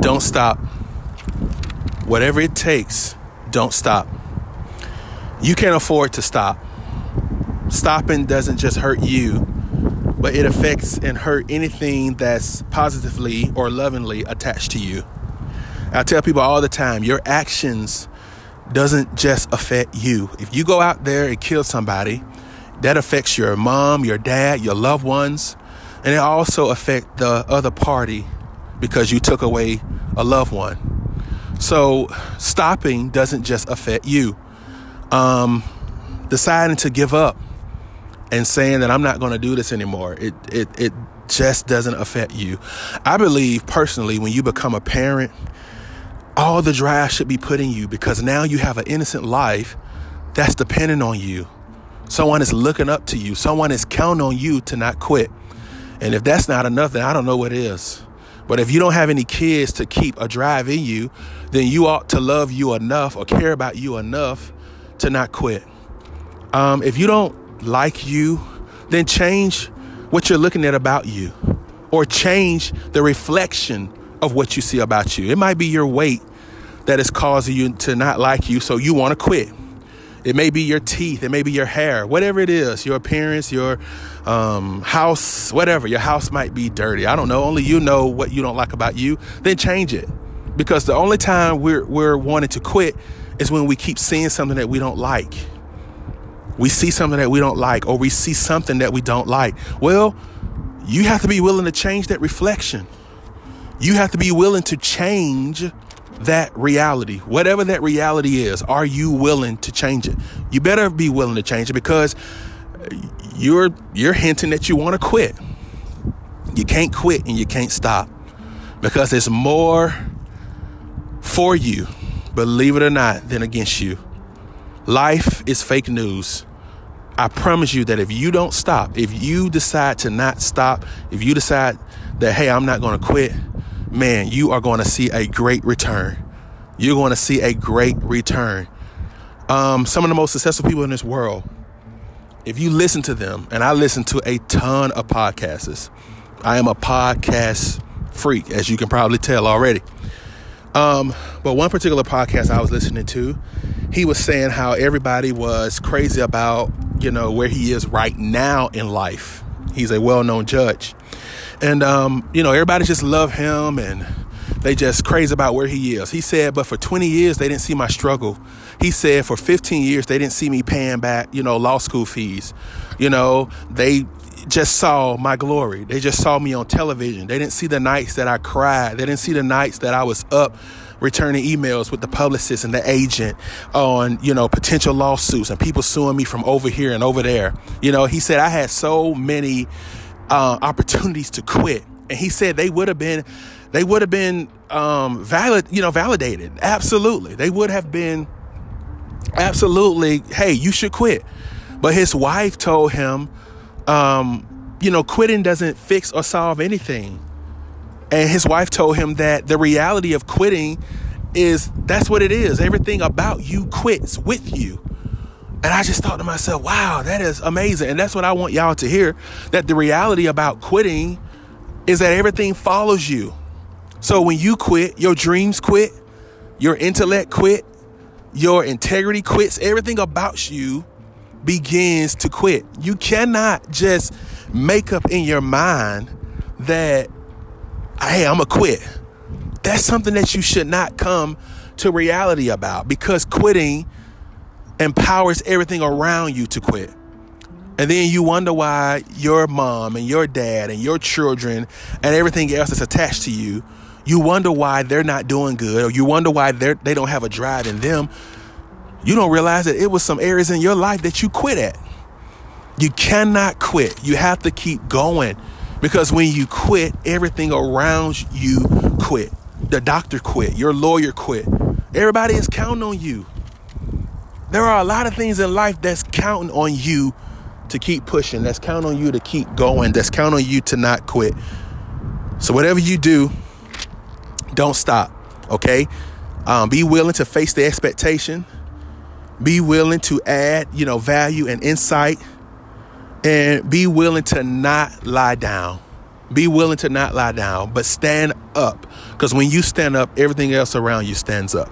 don't stop. Whatever it takes, don't stop. You can't afford to stop. Stopping doesn't just hurt you, but it affects and hurt anything that's positively or lovingly attached to you. I tell people all the time, your actions doesn't just affect you. If you go out there and kill somebody, that affects your mom, your dad, your loved ones, and it also affects the other party because you took away a loved one. So stopping doesn't just affect you. Um, deciding to give up and saying that I'm not going to do this anymore, it it it just doesn't affect you. I believe personally when you become a parent, all the drive should be put in you because now you have an innocent life that's dependent on you. Someone is looking up to you. Someone is counting on you to not quit. And if that's not enough, then I don't know what is. But if you don't have any kids to keep a drive in you, then you ought to love you enough or care about you enough to not quit. Um, if you don't like you, then change what you're looking at about you or change the reflection of what you see about you. It might be your weight that is causing you to not like you, so you want to quit. It may be your teeth, it may be your hair, whatever it is, your appearance, your um, house, whatever. Your house might be dirty. I don't know. Only you know what you don't like about you. Then change it. Because the only time we're, we're wanting to quit is when we keep seeing something that we don't like. We see something that we don't like, or we see something that we don't like. Well, you have to be willing to change that reflection. You have to be willing to change that reality, whatever that reality is, are you willing to change it? You better be willing to change it because you're you're hinting that you want to quit. You can't quit and you can't stop because there's more for you, believe it or not, than against you. Life is fake news. I promise you that if you don't stop, if you decide to not stop, if you decide that, hey, I'm not going to quit, man, you are going to see a great return. You're going to see a great return. Um, some of the most successful people in this world, if you listen to them, and I listen to a ton of podcasts, I am a podcast freak, as you can probably tell already. Um, but one particular podcast I was listening to, he was saying how everybody was crazy about, you know, where he is right now in life. He's a well known judge. And, um, you know, everybody just love him and they just crazy about where he is. He said, but for 20 years, they didn't see my struggle. He said, for 15 years, they didn't see me paying back, you know, law school fees. You know, they just saw my glory. They just saw me on television. They didn't see the nights that I cried. They didn't see the nights that I was up returning emails with the publicist and the agent on, you know, potential lawsuits and people suing me from over here and over there. You know, he said I had so many uh, opportunities to quit. And he said they would have been, they would have been um, valid, you know, validated. Absolutely, they would have been absolutely. Hey, you should quit. But his wife told him, um, you know, quitting doesn't fix or solve anything. And his wife told him that the reality of quitting is that's what it is. Everything about you quits with you. And I just thought to myself, wow, that is amazing. And that's what I want y'all to hear that the reality about quitting is that everything follows you. So when you quit, your dreams quit, your intellect quit, your integrity quits, everything about you begins to quit. You cannot just make up in your mind that, hey, I'm going to quit. That's something that you should not come to reality about because quitting empowers everything around you to quit. And then you wonder why your mom and your dad and your children and everything else that's attached to you, you wonder why they're not doing good or you wonder why they they don't have a drive in them. You don't realize that it was some areas in your life that you quit at. You cannot quit. You have to keep going because when you quit, everything around you quit. The doctor quit, your lawyer quit. Everybody is counting on you. There are a lot of things in life that's counting on you to keep pushing, that's counting on you to keep going, that's counting on you to not quit. So, whatever you do, don't stop, okay? Um, be willing to face the expectation, be willing to add, you know, value and insight, and be willing to not lie down. Be willing to not lie down, but stand up. Because when you stand up, everything else around you stands up.